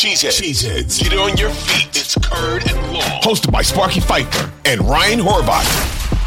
Cheeseheads. Cheeseheads. Get on your feet. It's Curd and Long. Hosted by Sparky Fifer and Ryan Horvat.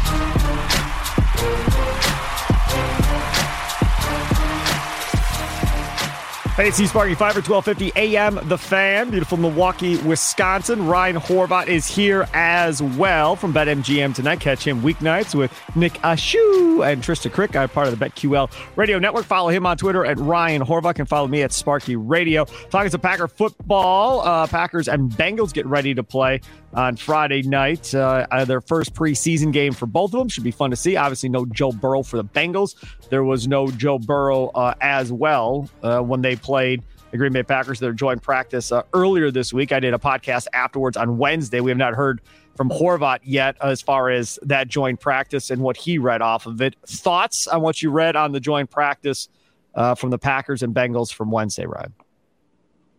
Hey, it's Sparky Fifer, 1250 AM, The Fan, beautiful Milwaukee, Wisconsin. Ryan Horvat is here as well from BetMGM tonight. Catch him weeknights with Nick Ashu and Trista Crick. I'm part of the BetQL Radio Network. Follow him on Twitter at Ryan Horvat and follow me at Sparky Radio. Talking to Packer football, uh, Packers and Bengals get ready to play on Friday night. Uh, their first preseason game for both of them should be fun to see. Obviously, no Joe Burrow for the Bengals. There was no Joe Burrow uh, as well uh, when they played the Green Bay Packers. Their joint practice uh, earlier this week. I did a podcast afterwards on Wednesday. We have not heard from Horvat yet as far as that joint practice and what he read off of it. Thoughts on what you read on the joint practice uh, from the Packers and Bengals from Wednesday, Ryan?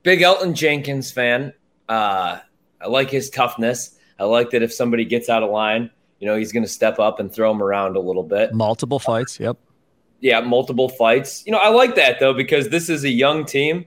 Big Elgton Jenkins fan. Uh, I like his toughness. I like that if somebody gets out of line, you know, he's going to step up and throw him around a little bit. Multiple fights. Yep. Yeah, multiple fights. You know, I like that though because this is a young team,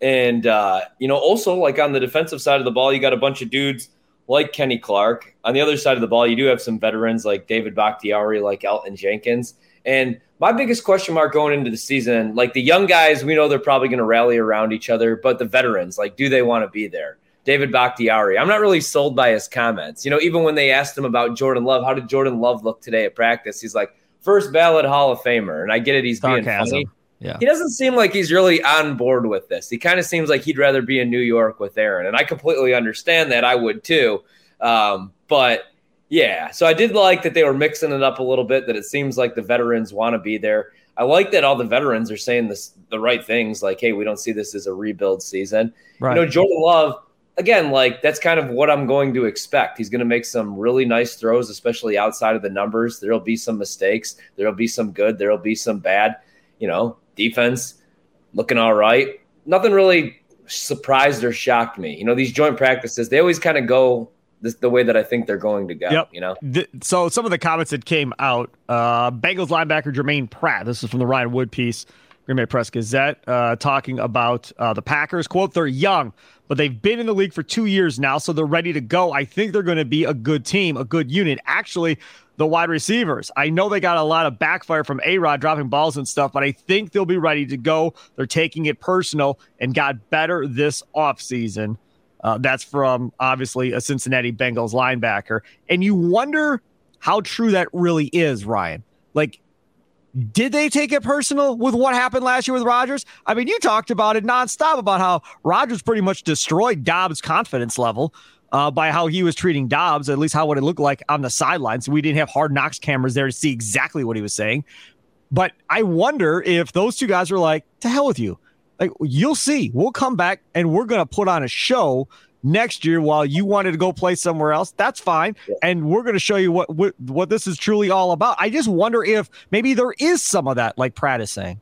and uh, you know, also like on the defensive side of the ball, you got a bunch of dudes like Kenny Clark. On the other side of the ball, you do have some veterans like David Bakhtiari, like Elgton Jenkins. And my biggest question mark going into the season, like the young guys, we know they're probably going to rally around each other, but the veterans, like, do they want to be there? David Bakhtiari. I'm not really sold by his comments. You know, even when they asked him about Jordan Love, how did Jordan Love look today at practice? He's like, first ballot Hall of Famer. And I get it, he's Sarcasm. being funny. Yeah. He doesn't seem like he's really on board with this. He kind of seems like he'd rather be in New York with Aaron. And I completely understand that. I would too. Um, but yeah, so I did like that they were mixing it up a little bit, that it seems like the veterans want to be there. I like that all the veterans are saying this the right things, like, hey, we don't see this as a rebuild season. Right. You know, Jordan Love again, like that's kind of what I'm going to expect. He's going to make some really nice throws, especially outside of the numbers. There'll be some mistakes. There'll be some good. There'll be some bad. You know, defense looking all right. Nothing really surprised or shocked me. You know, these joint practices, they always kind of go this, the way that I think they're going to go. Yep. You know. The, so some of the comments that came out, uh, Bengals linebacker Jermaine Pratt. This is from the Ryan Wood piece. Green Bay Press Gazette, uh, talking about uh, the Packers. Quote, they're young, but they've been in the league for two years now, so they're ready to go. I think they're going to be a good team, a good unit. Actually, the wide receivers, I know they got a lot of backfire from A Rod dropping balls and stuff, but I think they'll be ready to go. They're taking it personal and got better this offseason. Uh, that's from obviously a Cincinnati Bengals linebacker. And you wonder how true that really is, Ryan. Like, did they take it personal with what happened last year with Rodgers? I mean, you talked about it nonstop about how Rodgers pretty much destroyed Doubs' confidence level uh, by how he was treating Doubs, at least how would it looked like on the sidelines. We didn't have hard knocks cameras there to see exactly what he was saying. But I wonder if those two guys were like, to hell with you. Like, you'll see. We'll come back and we're going to put on a show next year while you wanted to go play somewhere else that's fine. Yeah. and we're going to show you what, what what this is truly all about. I just wonder if maybe there is some of that like pratt is saying.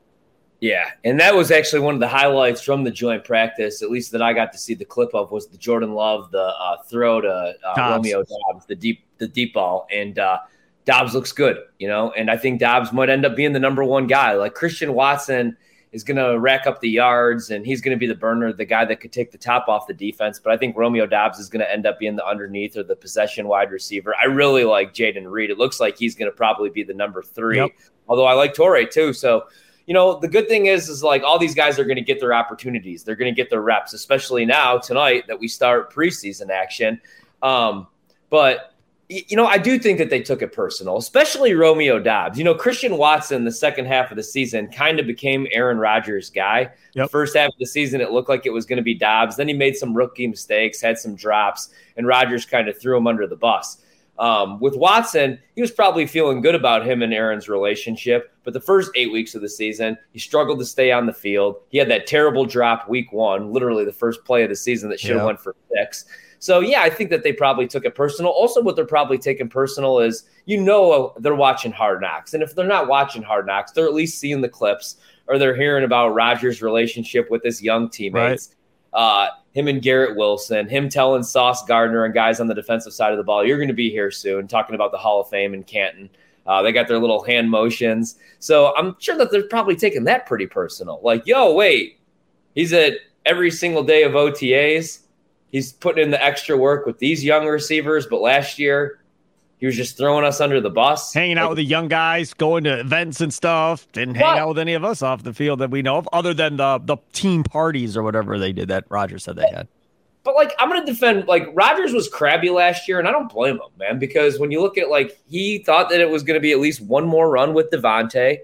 Yeah and that was actually one of the highlights from the joint practice at least that i got to see the clip of was the jordan love the uh, throw to uh, romeo doubs the deep the deep ball. And uh, doubs looks good you know? And i think doubs might end up being the number one guy. Like christian watson is going to rack up the yards and he's going to be the burner, the guy that could take the top off the defense. But I think Romeo Doubs is going to end up being the underneath or the possession wide receiver. I really like Jayden Reed. It looks like he's going to probably be the number three, yep. although I like Toure too. So, you know, the good thing is, is like all these guys are going to get their opportunities. They're going to get their reps, especially now tonight that we start preseason action. Um, but you know, I do think that they took it personal, especially Romeo Doubs. You know, Christian Watson, the second half of the season, kind of became Aaron Rodgers' guy. Yep. First half of the season, it looked like it was going to be Doubs. Then he made some rookie mistakes, had some drops, and Rodgers kind of threw him under the bus. Um, with Watson, he was probably feeling good about him and Aaron's relationship, but the first eight weeks of the season, he struggled to stay on the field. He had that terrible drop week one, literally the first play of the season that should have went for six. So yeah, I think that they probably took it personal. Also, what they're probably taking personal is you know they're watching Hard Knocks, and if they're not watching Hard Knocks, they're at least seeing the clips or they're hearing about Rodgers' relationship with his young teammates. Right. Uh, him and Garrett Wilson, him telling Sauce Gardner and guys on the defensive side of the ball, you're going to be here soon, talking about the Hall of Fame in Canton. Uh, they got their little hand motions. So I'm sure that they're probably taking that pretty personal. Like, yo, wait, he's at every single day of OTAs. He's putting in the extra work with these young receivers, but last year he was just throwing us under the bus, hanging out with the young guys, going to events and stuff. Didn't hang out with any of us off the field that we know of, other than the the team parties or whatever they did that Rodgers said they had. But like, I'm gonna defend like Rodgers was crabby last year, and I don't blame him, man, because when you look at like he thought that it was gonna be at least one more run with Davante,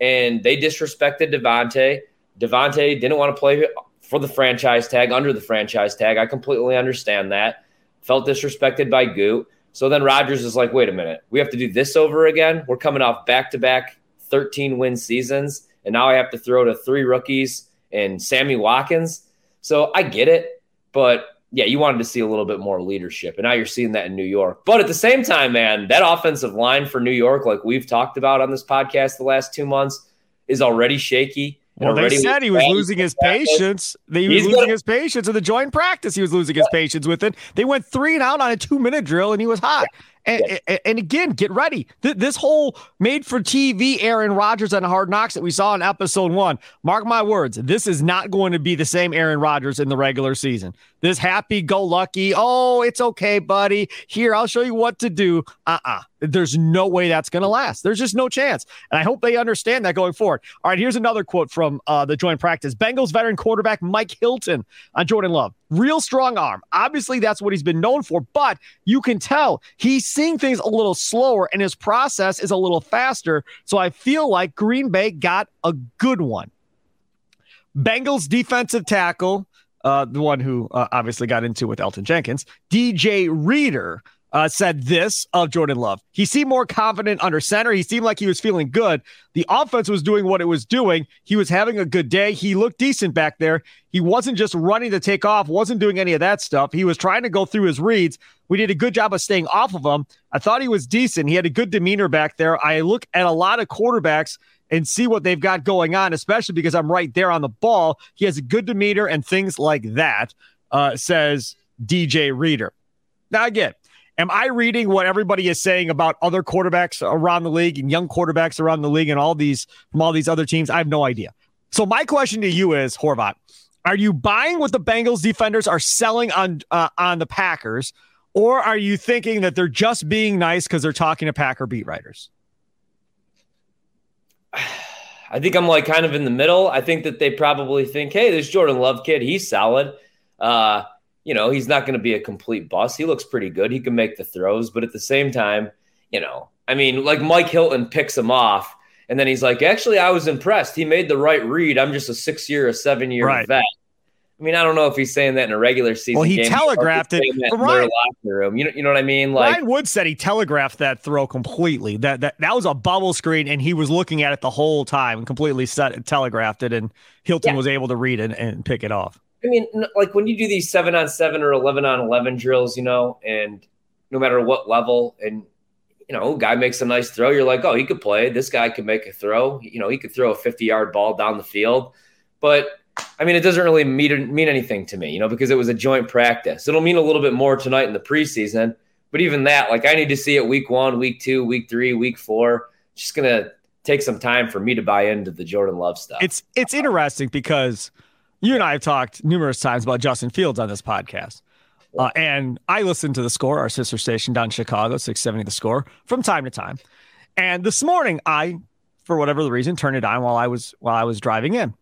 and they disrespected Davante. Davante didn't want to play for the franchise tag, under the franchise tag. I completely understand that. Felt disrespected by Gute. So then Rodgers is like, wait a minute, we have to do this over again. We're coming off back to back 13 win seasons, and now I have to throw to three rookies and Sammy Watkins. So I get it, but yeah, you wanted to see a little bit more leadership, and now you're seeing that in New York. But at the same time, man, that offensive line for New York, like we've talked about on this podcast the last two months, is already shaky. Well, they said he was losing his patience. He was losing his patience in the joint practice. He was losing his patience with it. They went three and out on a two minute drill, and he was hot. And, yes. and, and, again, get ready. This whole made for TV Aaron Rodgers and Hard Knocks that we saw in episode one, mark my words, this is not going to be the same Aaron Rodgers in the regular season. This happy go lucky, oh, it's okay, buddy. Here, I'll show you what to do. Uh uh-uh. uh There's no way that's going to last. There's just no chance. And I hope they understand that going forward. All right, here's another quote from uh, the joint practice Bengals veteran quarterback Mike Hilton on Jordan Love. Real strong arm. Obviously, that's what he's been known for, but you can tell he's seeing things a little slower and his process is a little faster. So I feel like Green Bay got a good one. Bengals defensive tackle uh, the one who uh, obviously got into with Elgton Jenkins, DJ Reader. Uh, said this of Jordan Love. He seemed more confident under center. He seemed like he was feeling good. The offense was doing what it was doing. He was having a good day. He looked decent back there. He wasn't just running to take off, wasn't doing any of that stuff. He was trying to go through his reads. We did a good job of staying off of him. I thought he was decent. He had a good demeanor back there. I look at a lot of quarterbacks and see what they've got going on, especially because I'm right there on the ball. He has a good demeanor and things like that, uh, says DJ Reader. Now, again, am I reading what everybody is saying about other quarterbacks around the league and young quarterbacks around the league and all these from all these other teams? I have no idea. So, my question to you is, Horvat, are you buying what the Bengals defenders are selling on uh, on the Packers, or are you thinking that they're just being nice because they're talking to Packer beat writers? I think I'm like kind of in the middle. I think that they probably think, hey, this Jordan Love kid, he's solid. Uh, you know, he's not going to be a complete bust. He looks pretty good. He can make the throws, but at the same time, you know, I mean, like Mike Hilton picks him off, and then he's like, actually, I was impressed. He made the right read. I'm just a six year, a seven year right. vet. I mean, I don't know if he's saying that in a regular season. Well, he game, telegraphed it. Ryan, locker room. You know, you know what I mean? Like Ryan Wood said, he telegraphed that throw completely. That that that was a bubble screen, and he was looking at it the whole time and completely set telegraphed it, and Hilton yeah. was able to read it and pick it off. I mean, like when you do these seven on seven or eleven on eleven drills, you know, and no matter what level, and you know, guy makes a nice throw, you're like, oh, he could play. This guy could make a throw. You know, he could throw a 50 yard ball down the field, but I mean, it doesn't really mean, mean anything to me, you know, because it was a joint practice. It'll mean a little bit more tonight in the preseason. But even that, like, I need to see it week one, week two, week three, week four. It's just going to take some time for me to buy into the Jordan Love stuff. It's it's interesting because you and I have talked numerous times about Justin Fields on this podcast. Uh, and I listen to the score, our sister station down in Chicago, 670 the score, from time to time. And this morning, I for whatever the reason, turned it on while I was while I was driving in.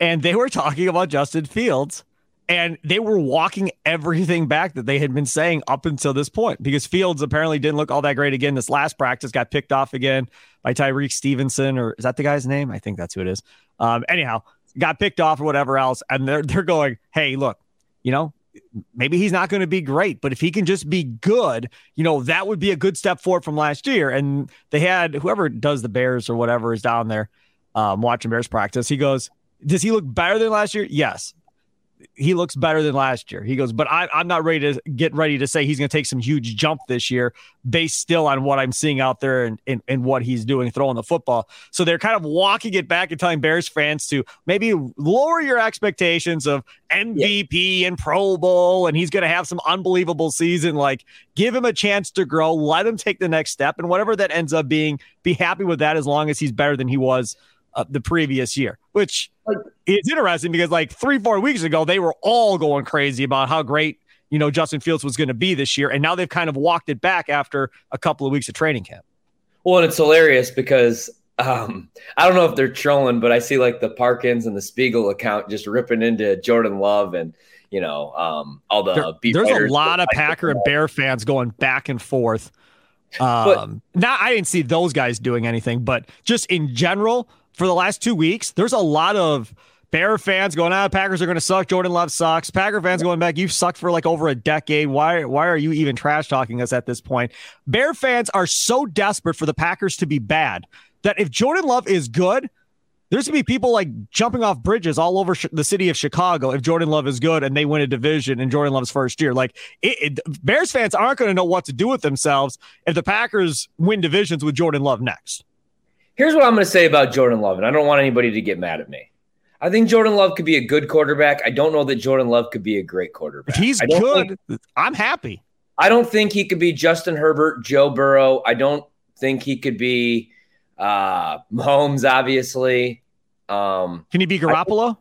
And they were talking about Justin Fields and they were walking everything back that they had been saying up until this point because Fields apparently didn't look all that great again. This last practice got picked off again by Tyrique Stevenson, or is that the guy's name? I think that's who it is. Um, anyhow, got picked off or whatever else. And they're, they're going, hey, look, you know, maybe he's not going to be great, but if he can just be good, you know, that would be a good step forward from last year. And they had whoever does the Bears or whatever is down there um, watching Bears practice. He goes, does he look better than last year? Yes he looks better than last year. He goes, but I, am not ready to get ready to say he's going to take some huge jump this year based still on what I'm seeing out there and, and, and what he's doing throwing the football. So they're kind of walking it back and telling Bears fans to maybe lower your expectations of MVP yeah. and Pro Bowl, and he's going to have some unbelievable season. Like, give him a chance to grow, let him take the next step, and whatever that ends up being, be happy with that as long as he's better than he was uh, the previous year, which like, it's interesting because like three, four weeks ago, they were all going crazy about how great, you know, Justin Fields was going to be this year. And now they've kind of walked it back after a couple of weeks of training camp. Well, and it's hilarious because um, I don't know if they're trolling, but I see like the Parkins and the Spiegel account just ripping into Jordan Love and, you know, um, all the there, There's a lot of Packer and Bear fans going back and forth. Um, but, now I didn't see those guys doing anything, but just in general, for the last two weeks, there's a lot of Bear fans going, ah, Packers are going to suck. Jordan Love sucks. Packer fans going back, you've sucked for like over a decade. Why, why are you even trash talking us at this point? Bear fans are so desperate for the Packers to be bad that if Jordan Love is good, there's going to be people like jumping off bridges all over sh- the city of Chicago if Jordan Love is good and they win a division in Jordan Love's first year. Like, it, it, Bears fans aren't going to know what to do with themselves if the Packers win divisions with Jordan Love next. Here's what I'm going to say about Jordan Love, and I don't want anybody to get mad at me. I think Jordan Love could be a good quarterback. I don't know that Jordan Love could be a great quarterback. If he's good, think, I'm happy. I don't think he could be Justin Herbert, Joe Burrow. I don't think he could be uh, Mahomes, obviously. Um, Can he be Garoppolo?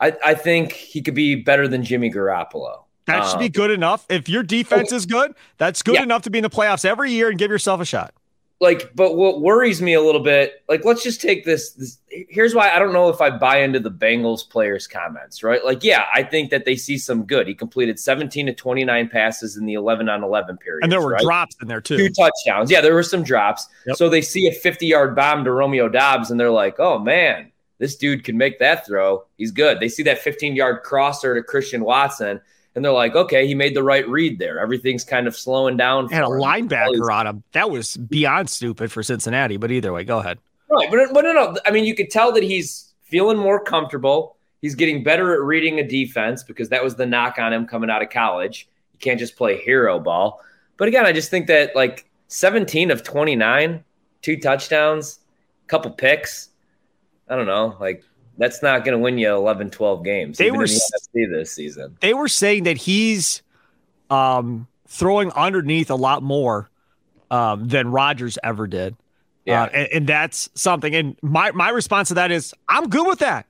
I, I, I, think he could be better than Jimmy Garoppolo. That should um, be good enough. If your defense is good, that's good yeah. enough to be in the playoffs every year and give yourself a shot like but what worries me a little bit like let's just take this, this, here's why i don't know if i buy into the bengals players comments right like yeah i think that they see some good he completed 17 to 29 passes in the 11 on 11 period and there were right? drops in there too two touchdowns yeah there were some drops yep. so they see a 50 yard bomb to romeo Doubs, and they're like oh man this dude can make that throw he's good they see that 15 yard crosser to christian watson and they're like, okay, he made the right read there. Everything's kind of slowing down. And a linebacker on him. That was beyond stupid for Cincinnati. But either way, go ahead. Right, but, but no, no. I mean, you could tell that he's feeling more comfortable. He's getting better at reading a defense because that was the knock on him coming out of college. You can't just play hero ball. But again, I just think that like 17 of 29, two touchdowns, couple picks. I don't know, like that's not going to win you 11, 12 games. They were the this season. They were saying that he's um, throwing underneath a lot more um, than Rodgers ever did. Yeah, uh, and, and, that's something. And my my response to that is, I'm good with that.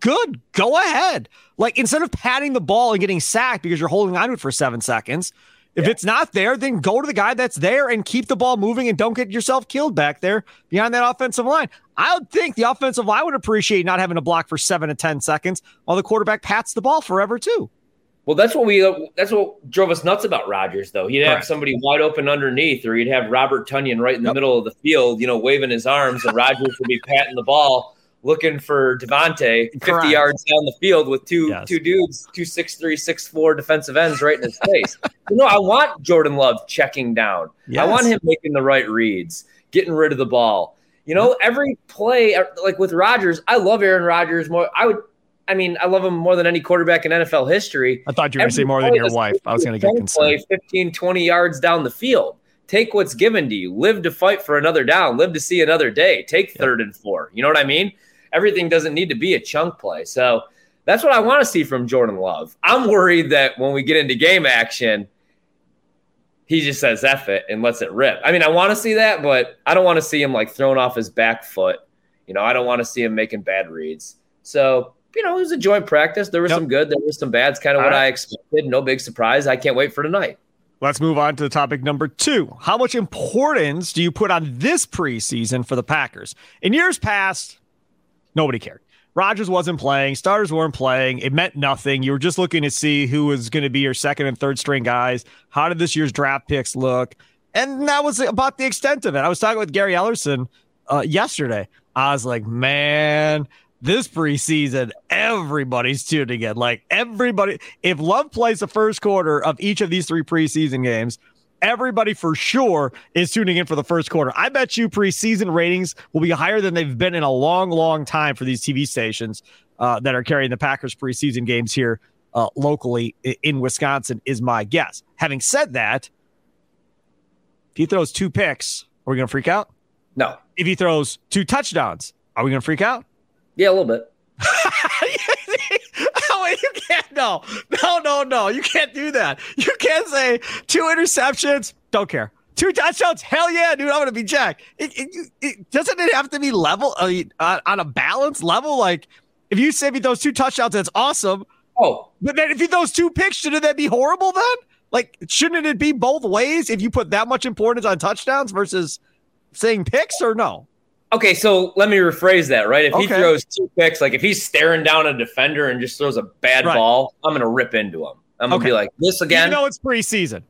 Good, go ahead. Like instead of patting the ball and getting sacked because you're holding on to it for seven seconds, if yeah. it's not there, then go to the guy that's there and keep the ball moving and don't get yourself killed back there behind that offensive line. I would think the offensive line would appreciate not having to block for seven to 10 seconds while the quarterback pats the ball forever, too. Well, that's what we that's what drove us nuts about Rodgers, though. He'd have Correct. somebody wide open underneath, or he'd have Robert Tonyan right in the yep. middle of the field, you know, waving his arms, and Rodgers would be patting the ball looking for Davante 50 Correct. yards down the field with two yes. two dudes, two six three, six four defensive ends right in his face. you know, I want Jordan Love checking down. Yes. I want him making the right reads, getting rid of the ball. You know, every play uh, like with Rodgers, I love Aaron Rodgers more. I would I mean, I love him more than any quarterback in NFL history. I thought you were going to say more than your wife. I was going to get concerned. Play 15, 20 yards down the field. Take what's given to you. Live to fight for another down. Live to see another day. Take third yep. and four. You know what I mean? Everything doesn't need to be a chunk play. So that's what I want to see from Jordan Love. I'm worried that when we get into game action, he just says F it and lets it rip. I mean, I want to see that, but I don't want to see him like thrown off his back foot. You know, I don't want to see him making bad reads. So, you know, it was a joint practice. There was yep. some good, there was some bad. It's kind of All what right. I expected. No big surprise. I can't wait for tonight. Let's move on to the topic number two. How much importance do you put on this preseason for the Packers? In years past, nobody cared. Rodgers wasn't playing, starters weren't playing. It meant nothing. You were just looking to see who was going to be your second and third string guys. How did this year's draft picks look? And that was about the extent of it. I was talking with Gary Ellerson uh, yesterday. I was like, man, this preseason, everybody's tuning in. Like everybody, if Love plays the first quarter of each of these three preseason games, everybody for sure is tuning in for the first quarter. I bet you preseason ratings will be higher than they've been in a long, long time for these TV stations uh, that are carrying the Packers preseason games here uh, locally in Wisconsin, is my guess. Having said that, if he throws two picks, are we going to freak out? No. If he throws two touchdowns, are we going to freak out? Yeah, a little bit. you can't. No, no, no, no. You can't do that. You can't say two interceptions. Don't care. Two touchdowns. Hell yeah, dude. I'm gonna be Jack. It, it, it, doesn't it have to be level uh, on a balance level? Like if you say me those two touchdowns, that's awesome. Oh, but then if he those two picks, shouldn't that be horrible then? Like, shouldn't it be both ways if you put that much importance on touchdowns versus saying picks or no? Okay, so let me rephrase that, right? If okay. he throws two picks, like if he's staring down a defender and just throws a bad right. ball, I'm gonna rip into him. I'm gonna okay. be like, this again. You know it's preseason.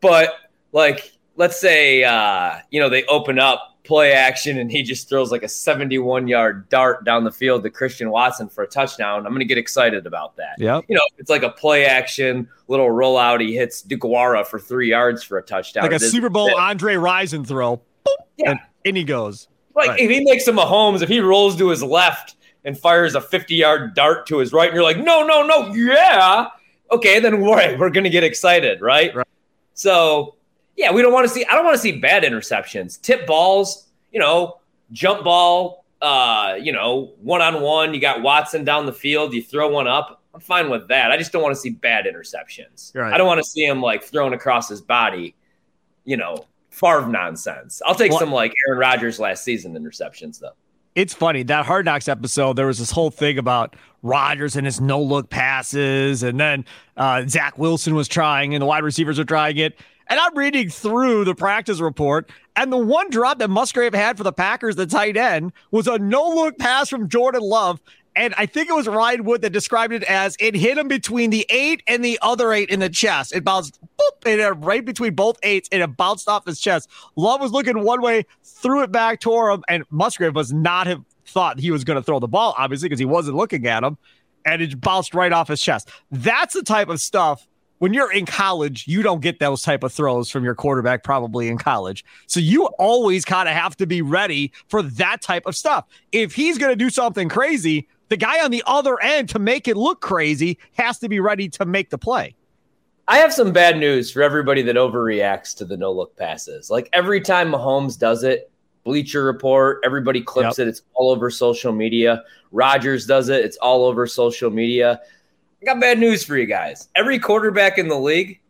But like, let's say uh, you know, they open up play action and he just throws like a 71 yard dart down the field to Christian Watson for a touchdown. I'm gonna get excited about that. Yeah. You know, it's like a play action little rollout. He hits Deguara for three yards for a touchdown. Like a Super Bowl Andre Rison throw. Boop, yeah. And in he goes. Like right. if he makes a Mahomes, if he rolls to his left and fires a 50 yard dart to his right, and you're like, no, no, no, yeah. Okay, then we're, we're going to get excited, right? right? So, yeah, we don't want to see, I don't want to see bad interceptions. Tip balls, you know, jump ball, uh, you know, one on one. You got Watson down the field, you throw one up. I'm fine with that. I just don't want to see bad interceptions. Right. I don't want to see him like thrown across his body, you know, Favre nonsense. I'll take well, some like Aaron Rodgers last season interceptions though. It's funny that Hard Knocks episode. There was this whole thing about Rodgers and his no look passes, and then uh, Zach Wilson was trying, and the wide receivers are trying it. And I'm reading through the practice report, and the one drop that Musgrave had for the Packers, the tight end, was a no look pass from Jordan Love. And I think it was Ryan Wood that described it as it hit him between the eight and the other eight in the chest. It bounced and it right between both eights and it bounced off his chest. Love was looking one way, threw it back toward him, and Musgrave was not have thought he was going to throw the ball, obviously, because he wasn't looking at him, and it bounced right off his chest. That's the type of stuff when you're in college, you don't get those type of throws from your quarterback probably in college. So you always kind of have to be ready for that type of stuff. If he's going to do something crazy, the guy on the other end to make it look crazy has to be ready to make the play. I have some bad news for everybody that overreacts to the no look passes. Like every time Mahomes does it, Bleacher Report, everybody clips yep. it. It's all over social media. Rodgers does it. It's all over social media. I got bad news for you guys. Every quarterback in the league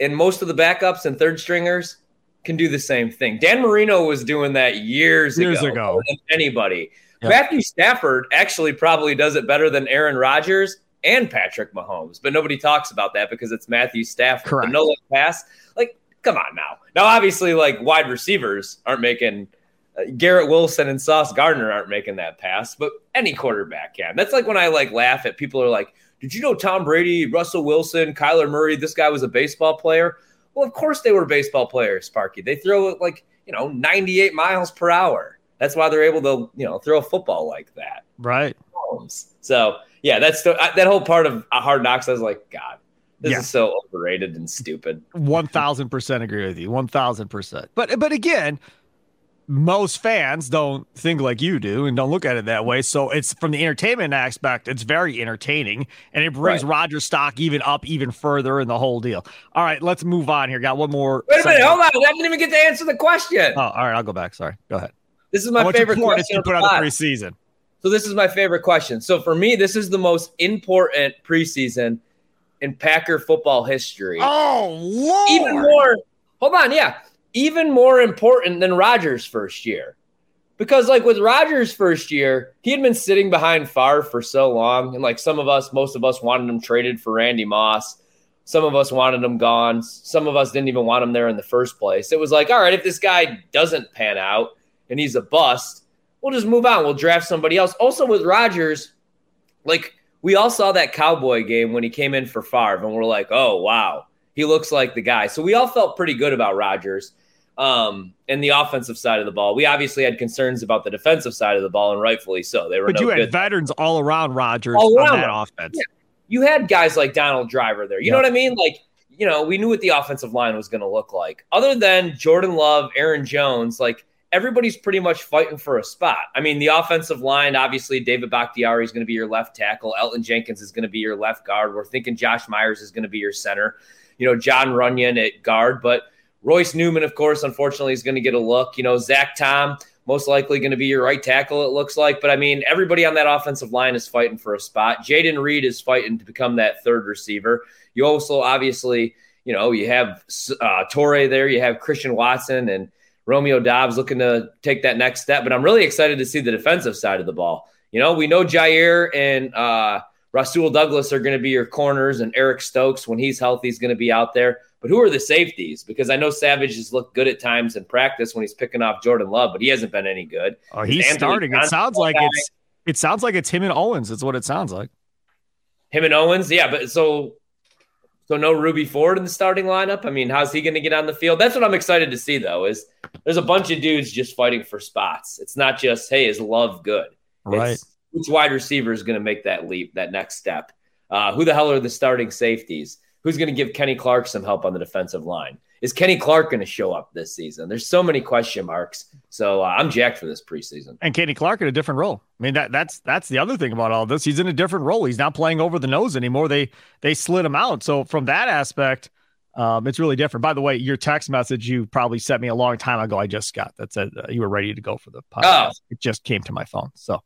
and most of the backups and third stringers can do the same thing. Dan Marino was doing that years, years ago. ago. anybody. Yep. Matthew Stafford actually probably does it better than Aaron Rodgers and Patrick Mahomes, but nobody talks about that because it's Matthew Stafford. Correct. The no look pass, like, come on now. Now, obviously, like wide receivers aren't making. Uh, Garrett Wilson and Sauce Gardner aren't making that pass, but any quarterback can. That's like when I like laugh at people are like, "Did you know Tom Brady, Russell Wilson, Kyler Murray? This guy was a baseball player." Well, of course they were baseball players, Sparky. They throw it like you know 98 miles per hour. That's why they're able to, you know, throw a football like that. Right. So yeah, that's the, that whole part of Hard Knocks. I was like, God, this yeah. is so overrated and stupid. One thousand percent agree with you. One thousand percent. But but again, most fans don't think like you do and don't look at it that way. So it's from the entertainment aspect, it's very entertaining and it brings right. Roger stock even up even further in the whole deal. All right, let's move on here. Got one more. Wait a minute, hold on. I didn't even get to answer the question. Oh, all right, I'll go back. Sorry. Go ahead. This is my favorite question. You put on the preseason. So this is my favorite question. So for me, this is the most important preseason in Packer football history. Oh, Lord. Even more. Hold on, yeah. Even more important than Rodgers' first year. Because like with Rodgers' first year, he had been sitting behind Favre for so long, and like some of us, most of us wanted him traded for Randy Moss. Some of us wanted him gone. Some of us didn't even want him there in the first place. It was like, all right, if this guy doesn't pan out and he's a bust, we'll just move on. We'll draft somebody else. Also with Rodgers, like we all saw that Cowboy game when he came in for Favre, and we're like, oh wow, he looks like the guy. So we all felt pretty good about Rodgers um, and the offensive side of the ball. We obviously had concerns about the defensive side of the ball, and rightfully so. They were, but no you had good. veterans all around Rodgers all around on that offense. Yeah you had guys like Donald Driver there. You yep. know what I mean? Like, you know, we knew what the offensive line was going to look like. Other than Jordan Love, Aaron Jones, like everybody's pretty much fighting for a spot. I mean, the offensive line, obviously, David Bakhtiari is going to be your left tackle. Elgton Jenkins is going to be your left guard. We're thinking Josh Myers is going to be your center. You know, Jon Runyan at guard, but Royce Newman, of course, unfortunately, is going to get a look. You know, Zach Tom, most likely going to be your right tackle, it looks like. But I mean, everybody on that offensive line is fighting for a spot. Jayden Reed is fighting to become that third receiver. You also obviously, you know, you have uh, Toure there, you have Christian Watson and Romeo Doubs looking to take that next step. But I'm really excited to see the defensive side of the ball. You know, we know Jaire and uh, Rasul Douglas are going to be your corners, and Eric Stokes, when he's healthy, is going to be out there. But who are the safeties? Because I know Savage has looked good at times in practice when he's picking off Jordan Love, but he hasn't been any good. Oh, he's starting. It sounds like guy. it's it sounds like it's him and Owens. It's what it sounds like. Him and Owens, yeah. But so so no Rudy Ford in the starting lineup. I mean, how's he going to get on the field? That's what I'm excited to see, though. Is there's a bunch of dudes just fighting for spots. It's not just hey, is Love good? Right. It's, which wide receiver is going to make that leap, that next step? Uh, who the hell are the starting safeties? Who's going to give Kenny Clark some help on the defensive line? Is Kenny Clark going to show up this season? There's so many question marks. So uh, I'm jacked for this preseason. And Kenny Clark in a different role. I mean that that's that's the other thing about all this. He's in a different role. He's not playing over the nose anymore. They they slid him out. So from that aspect, um, it's really different. By the way, your text message you probably sent me a long time ago. I just got that said uh, you were ready to go for the podcast. Oh. It just came to my phone. So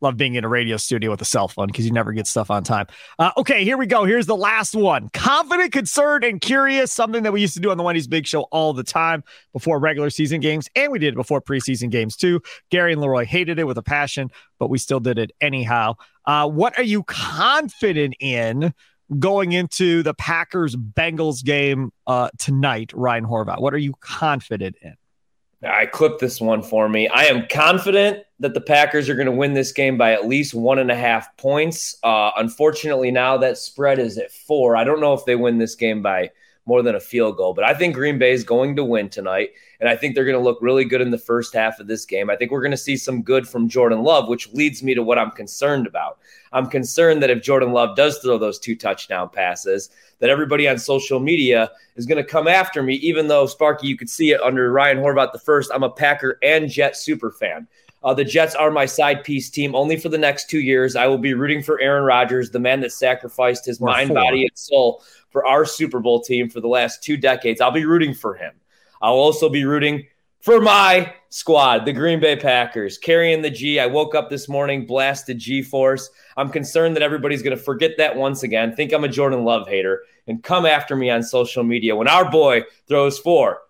love being in a radio studio with a cell phone because you never get stuff on time. Uh, okay, here we go. Here's the last one. Confident, concerned, and curious. Something that we used to do on the Wendy's Big Show all the time before regular season games, and we did it before preseason games too. Gary and Leroy hated it with a passion, but we still did it anyhow. Uh, what are you confident in? Going into the Packers Bengals game uh, tonight, Ryan Horvat, what are you confident in? I clipped this one for me. I am confident that the Packers are going to win this game by at least one and a half points. Uh, unfortunately, now that spread is at four. I don't know if they win this game by more than a field goal, but I think Green Bay is going to win tonight. And I think they're going to look really good in the first half of this game. I think we're going to see some good from Jordan Love, which leads me to what I'm concerned about. I'm concerned that if Jordan Love does throw those two touchdown passes, that everybody on social media is going to come after me, even though Sparky, you could see it under Ryan Horvat the first. I'm a Packer and Jet super fan. Uh, the Jets are my side piece team only for the next two years. I will be rooting for Aaron Rodgers, the man that sacrificed his or mind, four. body, and soul for our Super Bowl team for the last two decades. I'll be rooting for him. I'll also be rooting for my squad, the Green Bay Packers, carrying the G. I woke up this morning, blasted G Force. I'm concerned that everybody's going to forget that once again, think I'm a Jordan Love hater, and come after me on social media when our boy throws for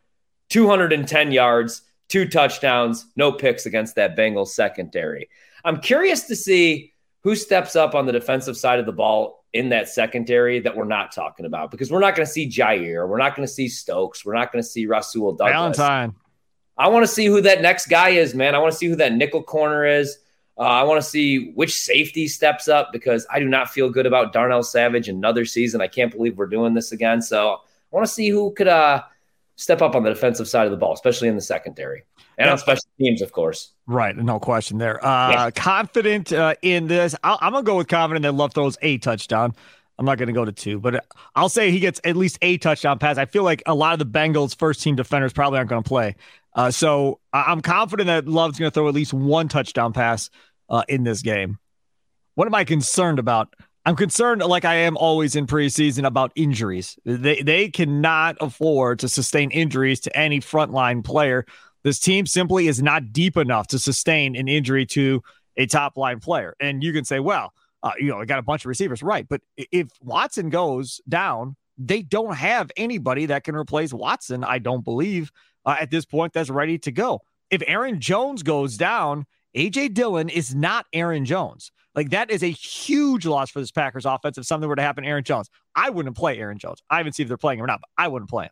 210 yards, two touchdowns, no picks against that Bengals secondary. I'm curious to see who steps up on the defensive side of the ball in that secondary that we're not talking about because we're not going to see Jaire, we're not going to see Stokes, we're not going to see Rasul Douglas. Valentine. I want to see who that next guy is, man. I want to see who that nickel corner is. Uh, I want to see which safety steps up because I do not feel good about Darnell Savage another season. I can't believe we're doing this again. So I want to see who could uh, step up on the defensive side of the ball, especially in the secondary and on special teams, of course. Right, no question there. Uh, yeah. Confident uh, in this. i am gonna go with confident that Love throws a touchdown. I'm not going to go to two, but I'll say he gets at least a touchdown pass. I feel like a lot of the Bengals' first team defenders probably aren't going to play. Uh, so I'm confident that Love's going to throw at least one touchdown pass uh, in this game. What am I concerned about? I'm concerned, like I am always in preseason, about injuries. They they cannot afford to sustain injuries to any frontline player. This team simply is not deep enough to sustain an injury to a top line player. And you can say, well, uh, you know, I got a bunch of receivers, right? But if Watson goes down, they don't have anybody that can replace Watson. I don't believe uh, at this point that's ready to go. If Aaron Jones goes down, AJ Dillon is not Aaron Jones. Like that is a huge loss for this Packers offense if something were to happen Aaron Jones. I wouldn't play Aaron Jones. I haven't seen if they're playing him or not, but I wouldn't play him.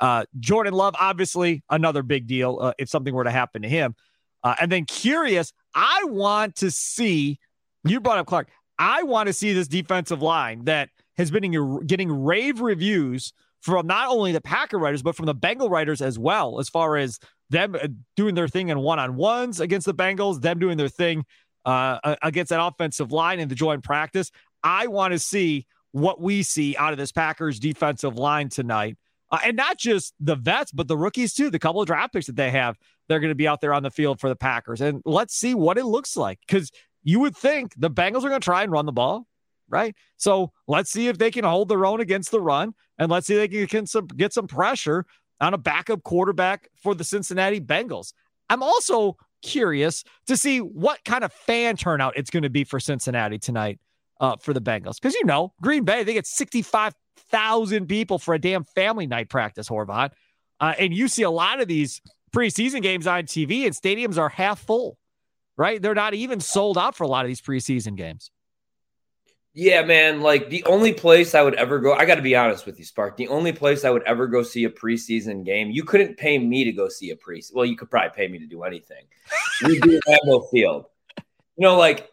Uh, Jordan Love, obviously, another big deal uh, if something were to happen to him. Uh, and then curious, I want to see, you brought up Clark, I want to see this defensive line that has been getting rave reviews from not only the Packer writers, but from the Bengal writers as well, as far as them uh, doing their thing in one on ones against the Bengals, them doing their thing uh, against that offensive line in the joint practice. I want to see what we see out of this Packers defensive line tonight. Uh, and not just the vets, but the rookies too. The couple of draft picks that they have, they're going to be out there on the field for the Packers. And let's see what it looks like because you would think the Bengals are going to try and run the ball, right? So let's see if they can hold their own against the run, and let's see if they can some, get some pressure on a backup quarterback for the Cincinnati Bengals. I'm also curious to see what kind of fan turnout it's going to be for Cincinnati tonight uh, for the Bengals. Because, you know, Green Bay, they get 65,000 people for a damn family night practice, Horvat. Uh, and you see a lot of these preseason games on TV, and stadiums are half full, right? They're not even sold out for a lot of these preseason games. Yeah, man. Like the only place I would ever go, I got to be honest with you, Spark. The only place I would ever go see a preseason game, you couldn't pay me to go see a pre. Well, you could probably pay me to do anything. We do Lambeau Field. You know, like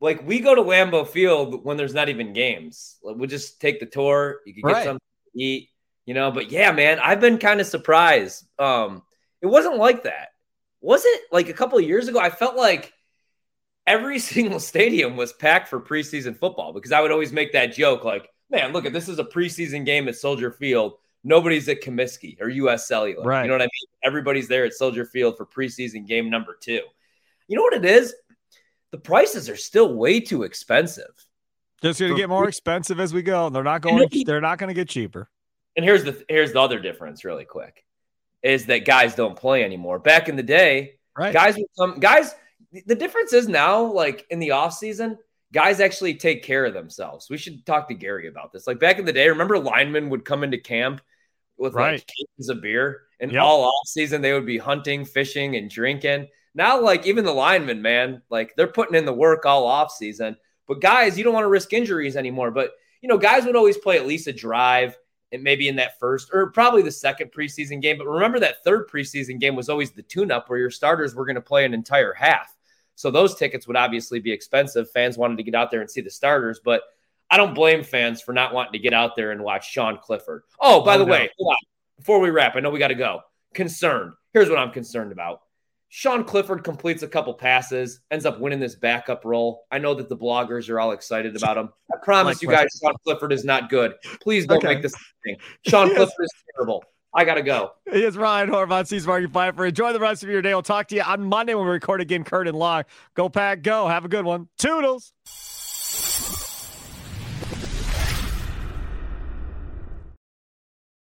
like we go to Lambeau Field when there's not even games. Like, we just take the tour. You can get right. something to eat. You know, but yeah, man, I've been kind of surprised. Um, it wasn't like that, was it? Like a couple of years ago, I felt like every single stadium was packed for preseason football because I would always make that joke like, man, look at this is a preseason game at Soldier Field. Nobody's at Comiskey or US Cellular. Right. You know what I mean? Everybody's there at Soldier Field for preseason game number two. You know what it is? The prices are still way too expensive. Just going to get more expensive as we go. They're not going. They're not going to get cheaper. And here's the here's the other difference, really quick, is that guys don't play anymore. Back in the day, right. guys would come. Guys, the difference is now, like in the off season, guys actually take care of themselves. We should talk to Gary about this. Like back in the day, remember linemen would come into camp with right. like cases of beer, and yep. all off season they would be hunting, fishing, and drinking. Now, like even the linemen, man, like they're putting in the work all off season. But guys, you don't want to risk injuries anymore. But you know, guys would always play at least a drive and maybe in that first or probably the second preseason game. But remember that third preseason game was always the tune-up where your starters were going to play an entire half. So those tickets would obviously be expensive. Fans wanted to get out there and see the starters, but I don't blame fans for not wanting to get out there and watch Sean Clifford. Oh, by oh, the no. way, before we wrap, I know we got to go. Concerned. Here's what I'm concerned about. Sean Clifford completes a couple passes, ends up winning this backup role. I know that the bloggers are all excited about him. I promise you guys, Sean Clifford is not good. Please don't okay. make this thing. Sean Clifford is terrible. I gotta go. It's Ryan Horvat, Seas Market Fifer. Enjoy the rest of your day. We'll talk to you on Monday when we record again. Curd and Long. Go pack, go. Have a good one. Toodles.